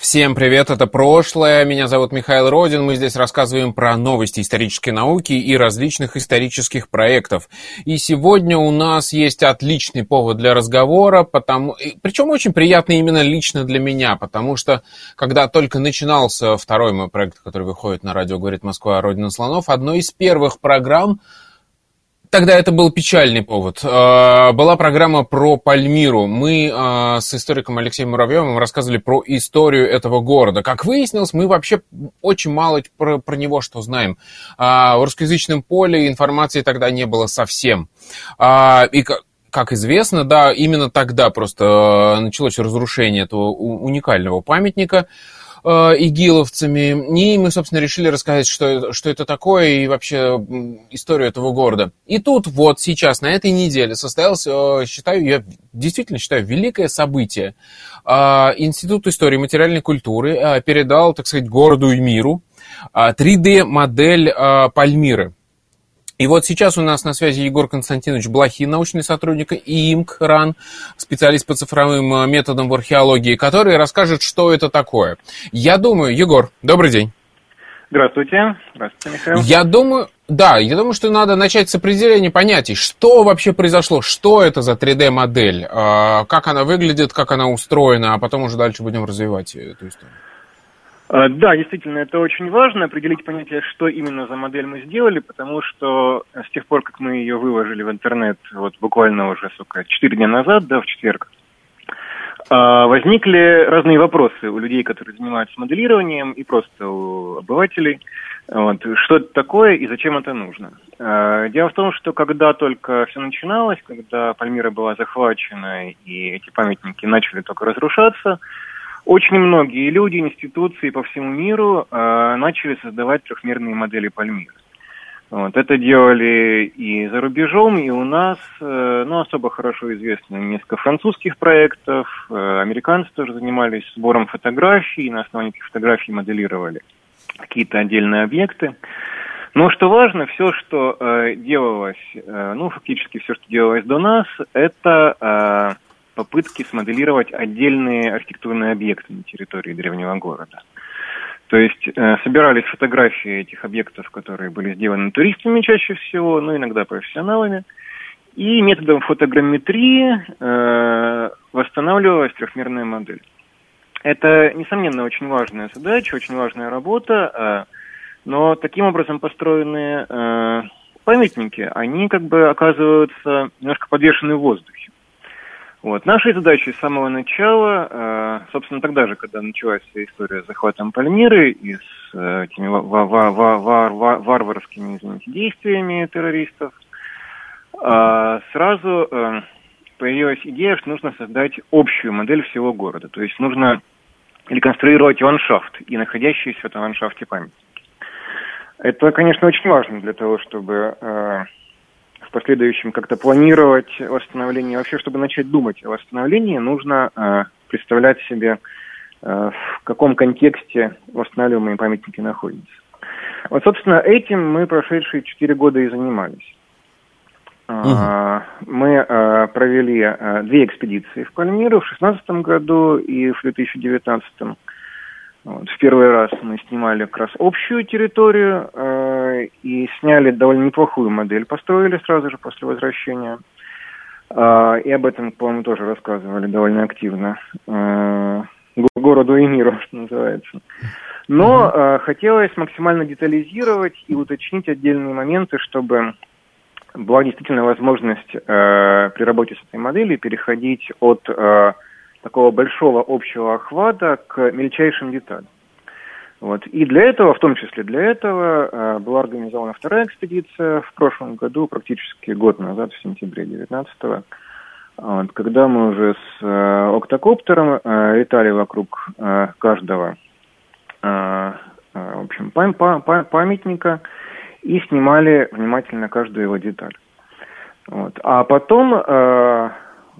Всем привет, это прошлое. Меня зовут Михаил Родин. Мы здесь рассказываем про новости исторической науки и различных исторических проектов. И сегодня у нас есть отличный повод для разговора, потому... причем очень приятный именно лично для меня, потому что когда только начинался второй мой проект, который выходит на радио «Говорит Москва. Родина слонов», одной из первых программ Тогда это был печальный повод. А, была программа про Пальмиру. Мы а, с историком Алексеем Муравьевым рассказывали про историю этого города. Как выяснилось, мы вообще очень мало про, про него что знаем. А, в русскоязычном поле информации тогда не было совсем. И как известно, да, именно тогда просто началось разрушение этого уникального памятника. Э, игиловцами. И мы, собственно, решили рассказать, что, что это такое и вообще историю этого города. И тут вот сейчас, на этой неделе, состоялось, э, считаю, я действительно считаю, великое событие. Э, Институт истории и материальной культуры передал, так сказать, городу и миру 3D-модель Пальмиры. И вот сейчас у нас на связи Егор Константинович Блохин, научный сотрудник ИИМК РАН, специалист по цифровым э, методам в археологии, который расскажет, что это такое. Я думаю, Егор, добрый день. Здравствуйте. Здравствуйте, Михаил. Я думаю, да, я думаю, что надо начать с определения понятий. Что вообще произошло? Что это за 3D-модель? А, как она выглядит, как она устроена, а потом уже дальше будем развивать эту историю. А, да, действительно, это очень важно, определить понятие, что именно за модель мы сделали, потому что с тех пор, как мы ее выложили в интернет, вот буквально уже, сука, 4 дня назад, да, в четверг, а, возникли разные вопросы у людей, которые занимаются моделированием, и просто у обывателей. Вот, что это такое и зачем это нужно? Дело в том, что когда только все начиналось, когда Пальмира была захвачена и эти памятники начали только разрушаться, очень многие люди, институции по всему миру э, начали создавать трехмерные модели Пальмиры. Вот, это делали и за рубежом, и у нас, э, ну, особо хорошо известно несколько французских проектов, э, американцы тоже занимались сбором фотографий, и на основании этих фотографий моделировали какие-то отдельные объекты. Но что важно, все, что э, делалось, э, ну, фактически все, что делалось до нас, это э, попытки смоделировать отдельные архитектурные объекты на территории древнего города. То есть э, собирались фотографии этих объектов, которые были сделаны туристами чаще всего, но иногда профессионалами. И методом фотограмметрии э, восстанавливалась трехмерная модель. Это, несомненно, очень важная задача, очень важная работа, э, но таким образом построенные э, памятники, они как бы оказываются немножко подвешены в воздухе. Вот. Нашей задачей с самого начала, э, собственно, тогда же, когда началась вся история с захватом Пальмиры и с э, этими варварскими извините, действиями террористов, э, сразу э, появилась идея, что нужно создать общую модель всего города. То есть нужно реконструировать ландшафт и находящиеся в этом ландшафте памятники. Это, конечно, очень важно для того, чтобы в последующем как-то планировать восстановление. Вообще, чтобы начать думать о восстановлении, нужно э, представлять себе, э, в каком контексте восстанавливаемые памятники находятся. Вот, собственно, этим мы прошедшие четыре года и занимались. Угу. Мы э, провели э, две экспедиции в Пальмиру в 2016 году и в 2019 году. Вот, в первый раз мы снимали как раз общую территорию э, и сняли довольно неплохую модель, построили сразу же после возвращения. Э, и об этом, по-моему, тоже рассказывали довольно активно. Э, городу и миру, что называется. Но э, хотелось максимально детализировать и уточнить отдельные моменты, чтобы была действительно возможность э, при работе с этой моделью переходить от э, такого большого общего охвата к мельчайшим деталям. Вот. И для этого, в том числе для этого, э, была организована вторая экспедиция в прошлом году, практически год назад, в сентябре 19 вот, когда мы уже с э, октокоптером э, летали вокруг каждого э, общем, пам пам памятника и снимали внимательно каждую его деталь. Вот. А потом,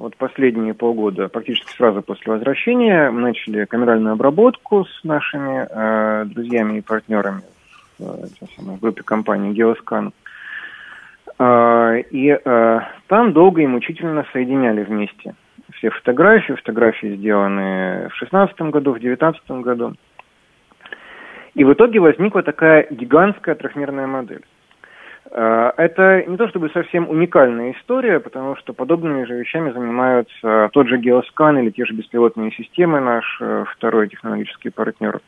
вот последние полгода, практически сразу после возвращения, мы начали камеральную обработку с нашими э, друзьями и партнерами в, э, в группе компании «Геоскан». Э, и э, там долго и мучительно соединяли вместе все фотографии. Фотографии сделаны в 2016 году, в 2019 году. И в итоге возникла такая гигантская трехмерная модель. Э, это не то чтобы совсем уникальная история, потому что подобными же вещами занимаются тот же Геоскан или те же беспилотные системы, наш э, второй технологический партнер.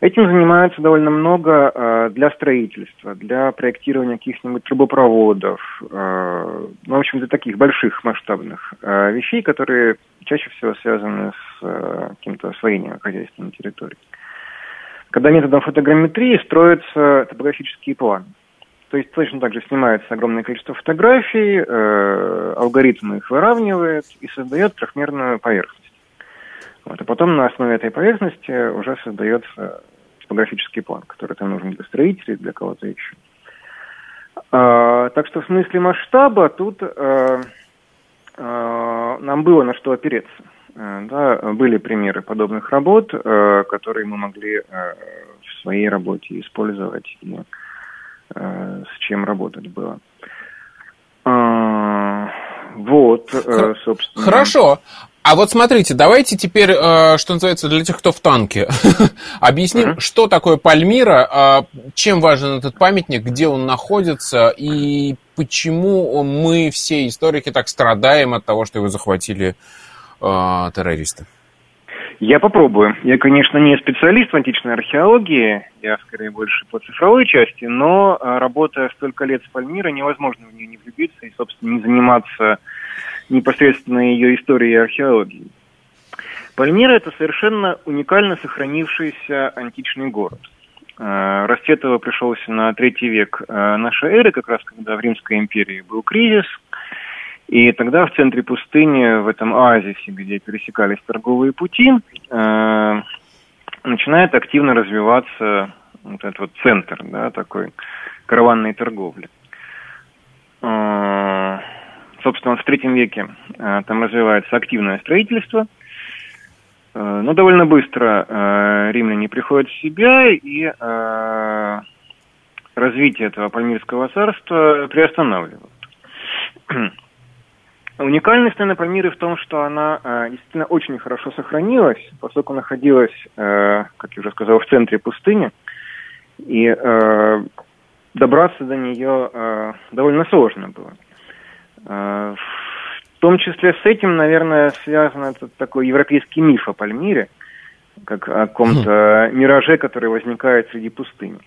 Этим занимаются довольно много э, для строительства, для проектирования каких-нибудь трубопроводов, ну, в общем, для таких больших масштабных вещей, которые чаще всего связаны с каким-то освоением хозяйственной территории. Когда методом фотограмметрии строятся топографические планы. То есть точно так же снимается огромное количество фотографий, э, алгоритм их выравнивает и создает трехмерную поверхность. Вот, а потом на основе этой поверхности уже создается топографический план, который там нужен для строителей, для кого-то еще. А, так что в смысле масштаба тут а, а, нам было на что опереться. А, да, были примеры подобных работ, а, которые мы могли а, в своей работе использовать и Э, с чем работать было. А, вот, э, собственно. Хорошо. А вот смотрите, давайте теперь, э, что называется, для тех, кто в танке, объясним, uh-huh. что такое Пальмира, а чем важен этот памятник, где он находится и почему мы все историки так страдаем от того, что его захватили террористы. Я попробую. Я, конечно, не специалист в античной археологии, я скорее больше по цифровой части, но а, работая столько лет с Пальмирой, невозможно в нее не влюбиться и, собственно, не заниматься непосредственно ее историей и археологией. Пальмира – это совершенно уникально сохранившийся античный город. А, расцвет его пришелся на третий век а, нашей эры, как раз когда в Римской империи был кризис – и тогда в центре пустыни, в этом оазисе, где пересекались торговые пути, начинает активно развиваться вот этот вот центр, да, такой караванной торговли. Э, собственно, в третьем веке э, там развивается активное строительство, э, но довольно быстро римляне приходят в себя, и развитие этого Пальмирского царства приостанавливают. Уникальность наверное, Пальмиры в том, что она э, действительно очень хорошо сохранилась, поскольку находилась, э, как я уже сказал, в центре пустыни, и э, добраться до нее э, довольно сложно было. Э, в том числе с этим, наверное, связан этот такой европейский миф о Пальмире, как о каком-то хм. мираже, который возникает среди пустыни.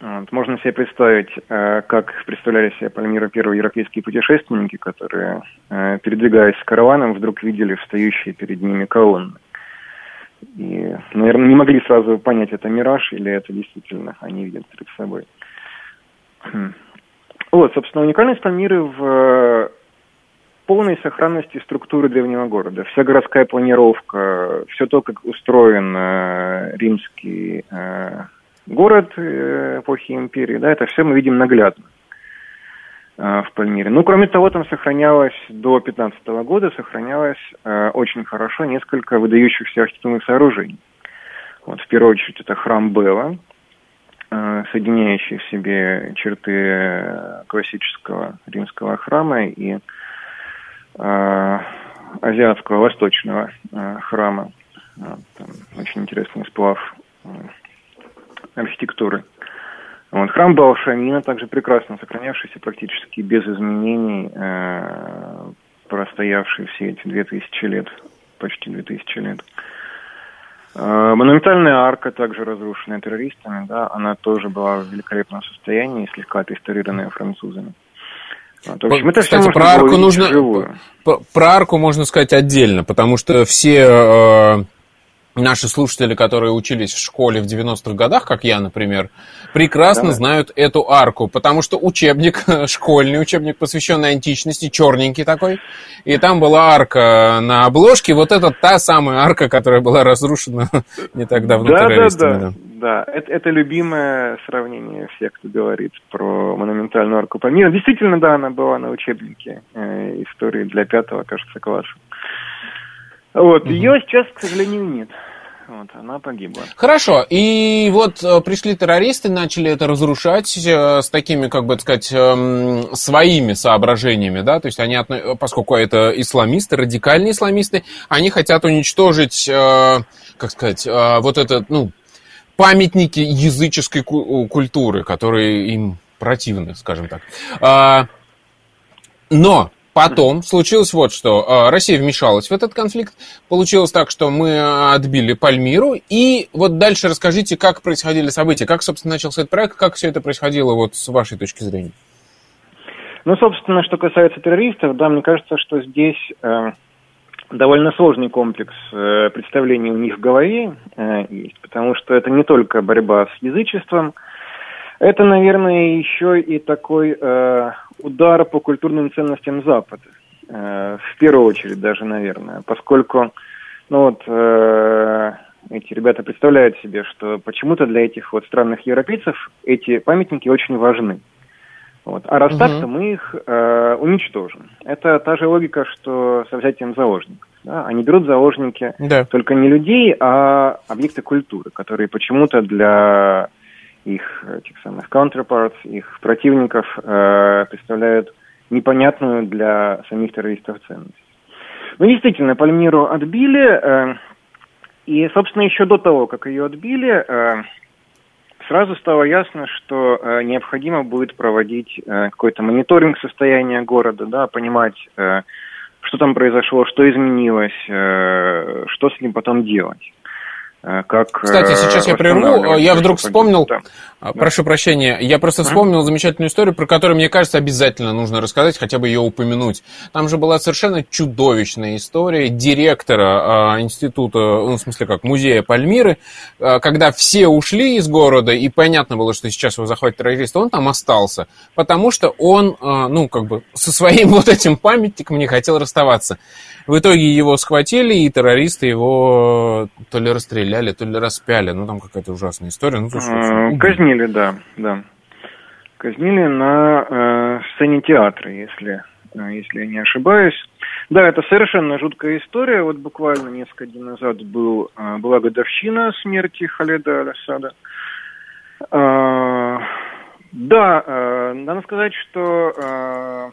Вот. Можно себе представить, э, как представляли себе Пальмира первые европейские путешественники, которые, э, передвигаясь с караваном, вдруг видели встающие перед ними колонны. И, наверное, не могли сразу понять, это мираж или это действительно они видят перед собой. Хм. Вот, собственно, уникальность Пальмиры в э, полной сохранности структуры древнего города. Вся городская планировка, все то, как устроен римский город э, эпохи империи, да, это все мы видим наглядно э, в Пальмире. Ну, кроме того, там сохранялось до 15 года, сохранялось э, очень хорошо несколько выдающихся архитектурных сооружений. Вот, в первую очередь, это храм Белла, соединяющий в себе черты классического римского храма и э, азиатского восточного э, храма. Вот, там очень интересный сплав архитектуры. Вот, храм Балшамина также прекрасно сохранявшийся практически без изменений, э, простоявший все эти две тысячи лет, почти две тысячи лет. Э, монументальная арка, также разрушенная террористами, да, она тоже была в великолепном состоянии, слегка отреставрированная французами. Вот, общем, это Кстати, все про арку нужно, про, про арку можно сказать отдельно, потому что все э, наши слушатели, которые учились в школе в 90-х годах, как я, например, прекрасно да. знают эту арку, потому что учебник, школьный учебник, посвященный античности, черненький такой, и там была арка на обложке, вот это та самая арка, которая была разрушена не так давно да, террористами. Да, да, да. Это, это любимое сравнение всех, кто говорит про монументальную арку Памира. Действительно, да, она была на учебнике э, истории для пятого, кажется, класса. Вот, угу. ее сейчас, к сожалению, нет. Вот, она погибла. Хорошо, и вот э, пришли террористы, начали это разрушать э, с такими, как бы сказать, э, своими соображениями, да, то есть они, поскольку это исламисты, радикальные исламисты, они хотят уничтожить, э, как сказать, э, вот это, ну, памятники языческой культуры, которые им противны, скажем так. А, но Потом случилось вот что. А, Россия вмешалась в этот конфликт. Получилось так, что мы отбили Пальмиру. И вот дальше расскажите, как происходили события, как, собственно, начался этот проект, как все это происходило вот с вашей точки зрения. Ну, собственно, что касается террористов, да, мне кажется, что здесь э, довольно сложный комплекс э, представлений у них в голове э, есть, потому что это не только борьба с язычеством, это, наверное, еще и такой э, удар по культурным ценностям Запада. Э, в первую очередь даже, наверное, поскольку ну вот, э, эти ребята представляют себе, что почему-то для этих вот странных европейцев эти памятники очень важны. Вот. А раз угу. так, то мы их э, уничтожим. Это та же логика, что со взятием заложников. Да? Они берут заложники да. только не людей, а объекты культуры, которые почему-то для их этих самых counterparts, их противников э, представляют непонятную для самих террористов ценность. Ну, действительно, Пальмиру отбили, э, и, собственно, еще до того, как ее отбили, э, сразу стало ясно, что э, необходимо будет проводить э, какой-то мониторинг состояния города, да, понимать, э, что там произошло, что изменилось, э, что с ним потом делать. Э, как... Кстати, сейчас я прерву. Я вдруг вспомнил, да. А, прошу да. прощения, я просто вспомнил замечательную историю, про которую, мне кажется, обязательно нужно рассказать, хотя бы ее упомянуть. Там же была совершенно чудовищная история директора а, института, ну, в смысле как, музея Пальмиры, когда все ушли из города, и понятно было, что сейчас его захватят террористы, он там остался, потому что он, ну, как бы, со своим вот этим памятником не хотел расставаться. В итоге его схватили, и террористы его то ли расстреляли, то ли распяли. Ну, там какая-то ужасная история. Ну, то, что, казнили, да, да. Казнили на э, сцене театра, если, э, если я не ошибаюсь. Да, это совершенно жуткая история. Вот буквально несколько дней назад был, э, была годовщина смерти Халеда Аль-Асада. Э, да, э, надо сказать, что э,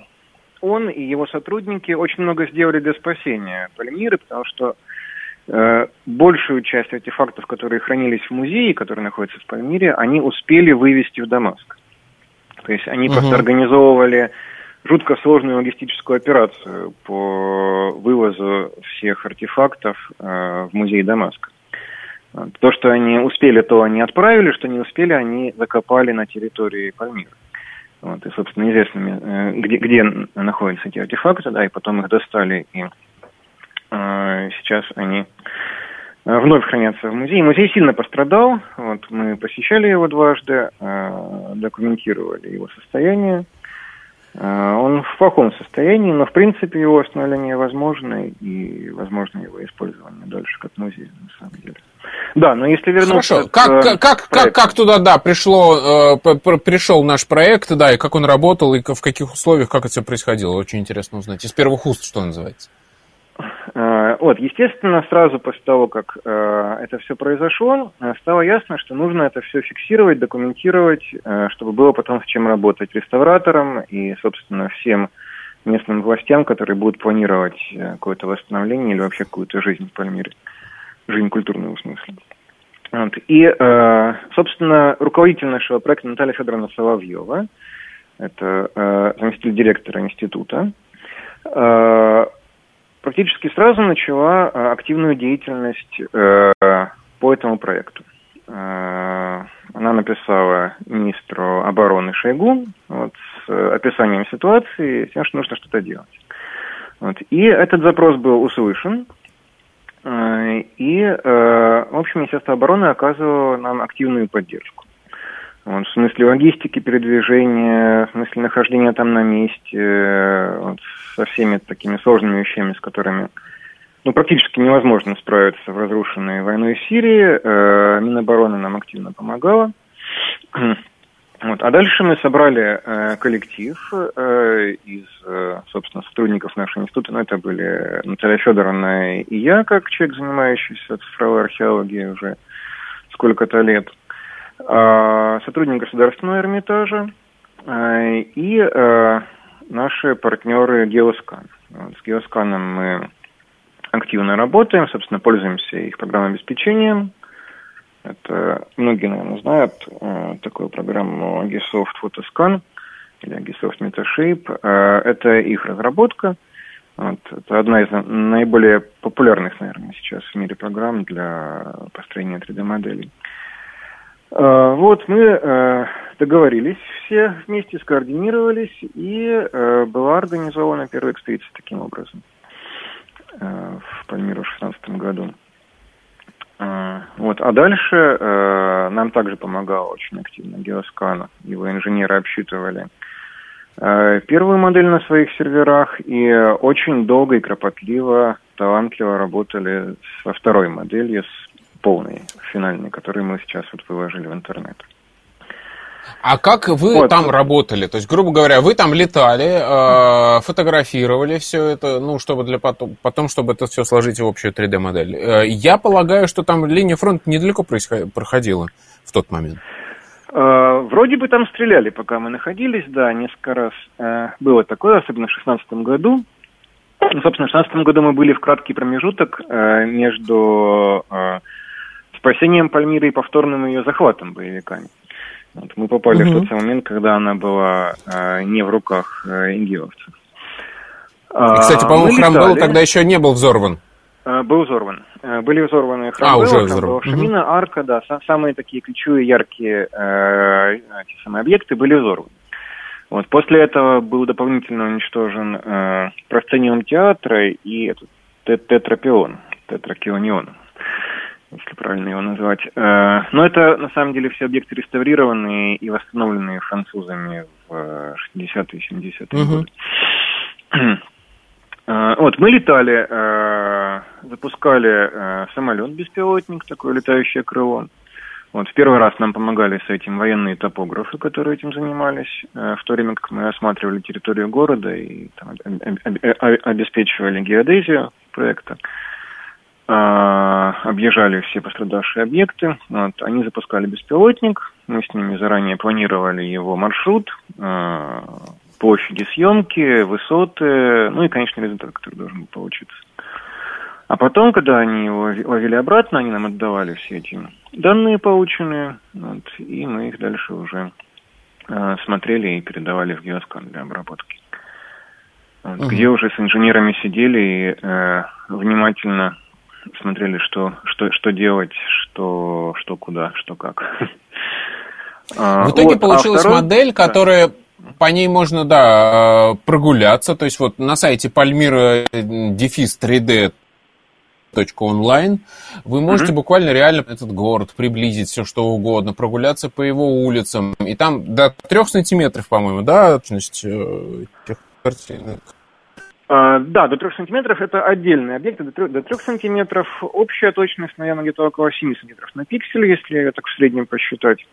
он и его сотрудники очень много сделали для спасения Пальмиры, потому что э, большую часть артефактов, которые хранились в музее, которые находятся в Пальмире, они успели вывести в Дамаск. То есть они угу. просто организовывали жутко сложную логистическую операцию по вывозу всех артефактов э, в музей Дамаска. То, что они успели, то они отправили, что не успели, они закопали на территории Пальмира. Вот, и, собственно, известно, э, где, где находятся эти артефакты, да, и потом их достали, и э, сейчас они э, вновь хранятся в музее. Музей сильно пострадал, вот, мы посещали его дважды, э, документировали его состояние. Он в плохом состоянии, но, в принципе, его восстановление возможно, и возможно его использование дальше как музей, на самом деле. Да, но если вернуться... Хорошо, как, к, как, как, как туда, да, пришло, э, пришел наш проект, да, и как он работал, и в каких условиях, как это все происходило, очень интересно узнать. Из первых уст, что называется. Вот, естественно, сразу после того, как э, это все произошло, э, стало ясно, что нужно это все фиксировать, документировать, э, чтобы было потом с чем работать реставраторам и, собственно, всем местным властям, которые будут планировать э, какое-то восстановление или вообще какую-то жизнь в Пальмире. Жизнь культурного смысла. Вот. И, э, собственно, руководитель нашего проекта Наталья Федоровна Соловьева, это э, заместитель директора института, э, практически сразу начала э, активную деятельность э, по этому проекту. Э, она написала министру обороны Шойгу вот, с описанием ситуации, с тем, что нужно что-то делать. Вот. И этот запрос был услышан, И, в общем, Министерство обороны оказывало нам активную поддержку. Вот, в смысле логистики передвижения, в смысле нахождения там на месте, вот, со всеми такими сложными вещами, с которыми ну, практически невозможно справиться в разрушенной войной Сирии. Э, Минобороны нам активно помогала. Вот. А дальше мы собрали э, коллектив э, из, э, собственно, сотрудников нашего института. Ну, это были Наталья Федоровна и я, как человек, занимающийся цифровой археологией уже сколько-то лет. Э, сотрудник Государственного Эрмитажа и э, наши партнеры. Вот, с Геосканом мы активно работаем, собственно, пользуемся их программным обеспечением. Это многие, наверное, знают э, такую программу Agisoft Photoscan или Agisoft Metashape. Это их разработка. Вот, это одна из наиболее популярных, наверное, сейчас в мире программ для построения 3D-моделей. Э, вот мы э, договорились все вместе, скоординировались, и э, была организована первая экспедиция таким образом. Э, в Пальмиру в 2016 году. Э, вот. А дальше э, нам также помогал очень активно Геоскана. Его инженеры обсчитывали первую модель на своих серверах и очень долго и кропотливо, талантливо работали со второй моделью, с полной, финальной, которую мы сейчас вот выложили в интернет. А как вы вот. там работали? То есть, грубо говоря, вы там летали, э, фотографировали все это, ну, чтобы для потом, потом, чтобы это все сложить в общую 3D-модель. Э, я полагаю, что там линия фронта недалеко проходила в тот момент. Э, вроде бы там стреляли, пока мы находились, да, несколько раз э, было такое, особенно в 2016 году. Ну, собственно, в 2016 году мы были в краткий промежуток э, между э, спасением Пальмиры и повторным ее захватом боевиками. Вот, мы попали угу. в тот самый момент, когда она была э, не в руках э, ингиловцев. И, кстати, а, по-моему, храм был тогда еще не был взорван. Был взорван. Были взорваны храм а, уже взорван. Шамина, угу. Арка, да, самые такие ключевые, яркие э, эти самые объекты были взорваны. Вот. После этого был дополнительно уничтожен э, просцениум театра и этот тетрапион, тетракионион если правильно его назвать. Э, но это, на самом деле, все объекты реставрированные и восстановленные французами в 60-е и 70-е угу. годы. Э, вот, мы летали, э, запускали самолет-беспилотник, такое летающее крыло. Вот, в первый раз нам помогали с этим военные топографы, которые этим занимались, в то время как мы осматривали территорию города и там, обеспечивали геодезию проекта. А, объезжали все пострадавшие объекты. Вот, они запускали беспилотник, мы с ними заранее планировали его маршрут, а, площади съемки, высоты, ну и конечный результат, который должен был получиться. А потом, когда они его ловили обратно, они нам отдавали все эти данные полученные, вот, и мы их дальше уже э, смотрели и передавали в геоскан для обработки. Вот, угу. Где уже с инженерами сидели и э, внимательно смотрели, что, что, что делать, что, что куда, что как. А, В итоге вот, а получилась а второй... модель, которая по ней можно, да, прогуляться. То есть вот на сайте Palmyra дефис 3D онлайн, вы можете mm-hmm. буквально реально этот город приблизить все что угодно, прогуляться по его улицам. И там до трех сантиметров, по-моему, да, точность э, этих картинок. А, да, до 3 сантиметров это отдельный объект, до 3, до 3 сантиметров. Общая точность, наверное, где-то около 7 сантиметров на пиксель, если ее так в среднем посчитать.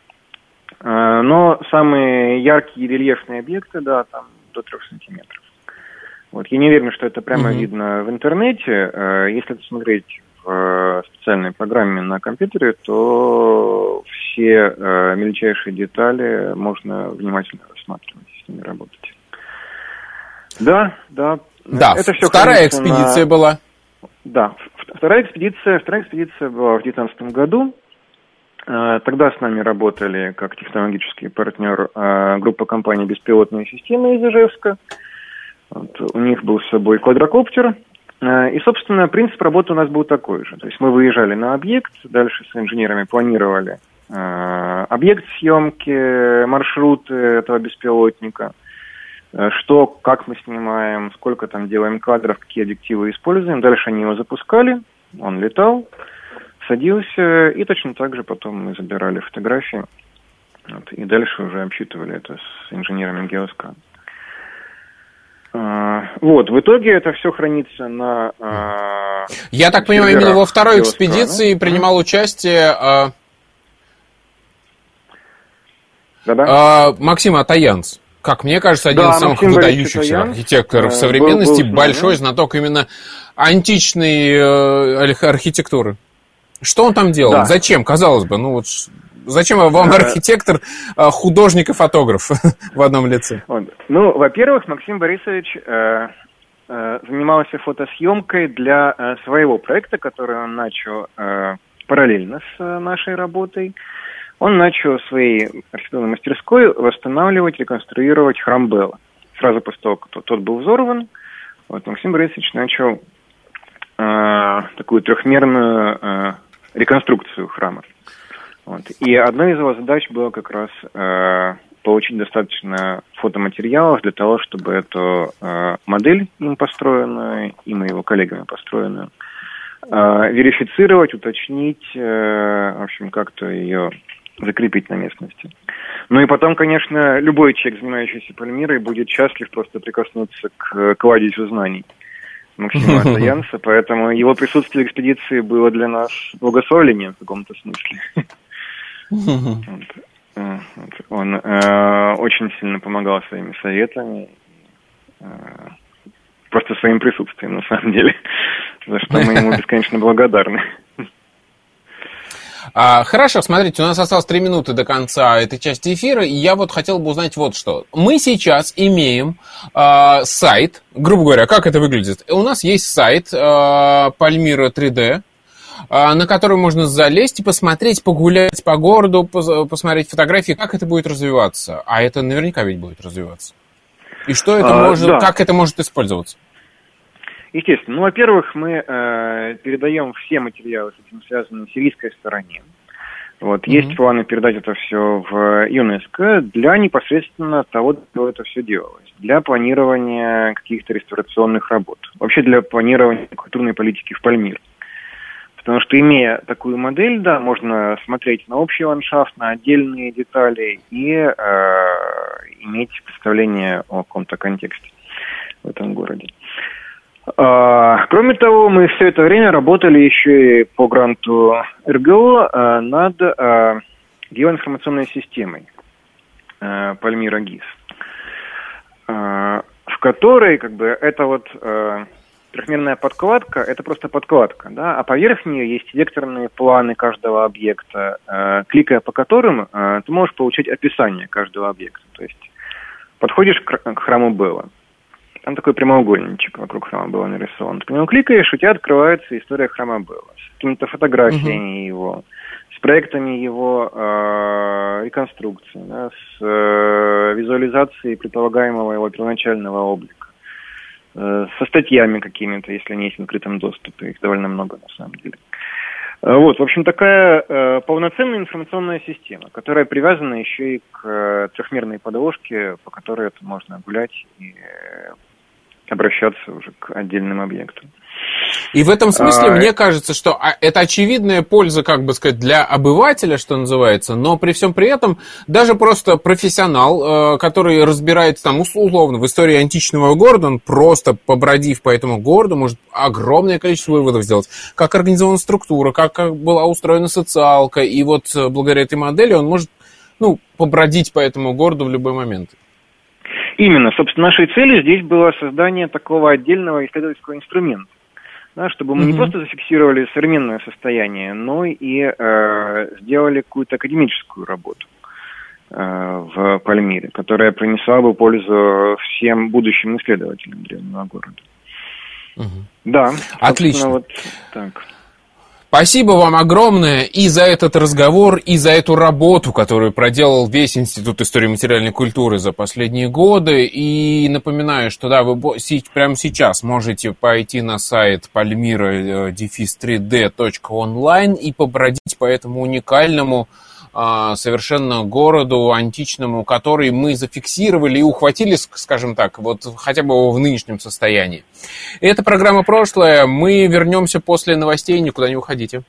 А, но самые яркие рельефные объекты, да, там до 3 сантиметров. Вот. Я не уверен, что это прямо угу. видно в интернете. А, если это смотреть в специальной программе на компьютере, то все мельчайшие детали можно внимательно рассматривать, с ними работать. Да, да, да, это все вторая экспедиция на... была. Да, вторая экспедиция, вторая экспедиция была в 2019 году. А, тогда с нами работали как технологический партнер а, группа компаний «Беспилотные системы» из Ижевска. Вот, у них был с собой квадрокоптер. А, и, собственно, принцип работы у нас был такой же. То есть мы выезжали на объект, дальше с инженерами планировали объект съемки, маршруты этого беспилотника – что, как мы снимаем, сколько там делаем кадров, какие объективы используем. Дальше они его запускали, Он летал, садился, и точно так же потом мы забирали фотографии. Вот, и дальше уже обсчитывали это с инженерами Геоскан. А, вот, в итоге это все хранится на... А, Я так понимаю, именно во второй экспедиции принимал участие... Да-да. Максим Атаянц. Как мне кажется, один да, из самых Максим выдающихся архитекторов э, современности, был, был большой знаток именно античной э, архитектуры. Что он там делал? Да. Зачем? Казалось бы, ну вот зачем вам э, архитектор, э, художник и фотограф в одном лице? Ну, во-первых, Максим Борисович э, э, занимался фотосъемкой для э, своего проекта, который он начал э, параллельно с э, нашей работой. Он начал своей архитектурной мастерской восстанавливать, реконструировать храм Белла. Сразу после того, как тот был взорван, вот Максим Борисович начал э, такую трехмерную э, реконструкцию храма. Вот. И одной из его задач было как раз э, получить достаточно фотоматериалов для того, чтобы эту э, модель им построенную, и его коллегами построенную, э, верифицировать, уточнить, э, в общем, как-то ее закрепить на местности. Ну и потом, конечно, любой человек, занимающийся полимерой, будет счастлив просто прикоснуться к кладезю знаний. Максима Альянса, поэтому его присутствие в экспедиции было для нас благословлением в каком-то смысле. Он э, очень сильно помогал своими советами, э, просто своим присутствием, на самом деле, за что мы ему бесконечно благодарны. А, хорошо, смотрите, у нас осталось три минуты до конца этой части эфира, и я вот хотел бы узнать вот что. Мы сейчас имеем а, сайт, грубо говоря, как это выглядит? У нас есть сайт а, Palmyra 3D, а, на который можно залезть и посмотреть, погулять по городу, посмотреть фотографии, как это будет развиваться. А это наверняка ведь будет развиваться. И что это а, может, да. как это может использоваться? Естественно. Ну, во-первых, мы э, передаем все материалы с этим связанные сирийской стороне. Вот, mm-hmm. есть планы передать это все в ЮНЕСКО для непосредственно того, кто это все делалось, для планирования каких-то реставрационных работ, вообще для планирования культурной политики в Пальмире. Потому что, имея такую модель, да, можно смотреть на общий ландшафт, на отдельные детали и э, иметь представление о каком-то контексте в этом городе. Кроме того, мы все это время работали еще и по гранту РГО а, над а, геоинформационной системой а, Пальмира ГИС, а, в которой как бы это вот а, трехмерная подкладка – это просто подкладка, да, а поверх нее есть векторные планы каждого объекта, кликая по которым ты можешь получить описание каждого объекта. То есть подходишь к храму Белла, там такой прямоугольничек вокруг храма Белла нарисован. Ты по нему кликаешь, у тебя открывается история храма Белла с какими-то фотографиями угу. его, с проектами его э, реконструкции, да, с э, визуализацией предполагаемого его первоначального облика Э, со статьями какими-то, если они есть в открытом доступе. Их довольно много на самом деле. Э, вот, в общем, такая э, полноценная информационная система, которая привязана еще и к э, трехмерной подложке, по которой это можно гулять и э, обращаться уже к отдельным объектам. И в этом смысле а... мне кажется, что а, это очевидная польза, как бы сказать, для обывателя, что называется, но при всем при этом даже просто профессионал, э, который разбирается там условно в истории античного города, он просто побродив по этому городу, может огромное количество выводов сделать. Как организована структура, как была устроена социалка, и вот э, благодаря этой модели он может ну, побродить по этому городу в любой момент. Именно. Собственно, нашей целью здесь было создание такого отдельного исследовательского инструмента да, чтобы мы угу. не просто зафиксировали современное состояние, но и э, сделали какую-то академическую работу э, в Пальмире, которая принесла бы пользу всем будущим исследователям древнего города. Угу. Да. Отлично. Вот так. Спасибо вам огромное и за этот разговор, и за эту работу, которую проделал весь Институт истории материальной культуры за последние годы. И напоминаю, что да, вы прямо сейчас можете пойти на сайт palmira-3d.online и побродить по этому уникальному совершенно городу античному, который мы зафиксировали и ухватили, скажем так, вот хотя бы в нынешнем состоянии. Это программа «Прошлое». Мы вернемся после новостей, никуда не уходите.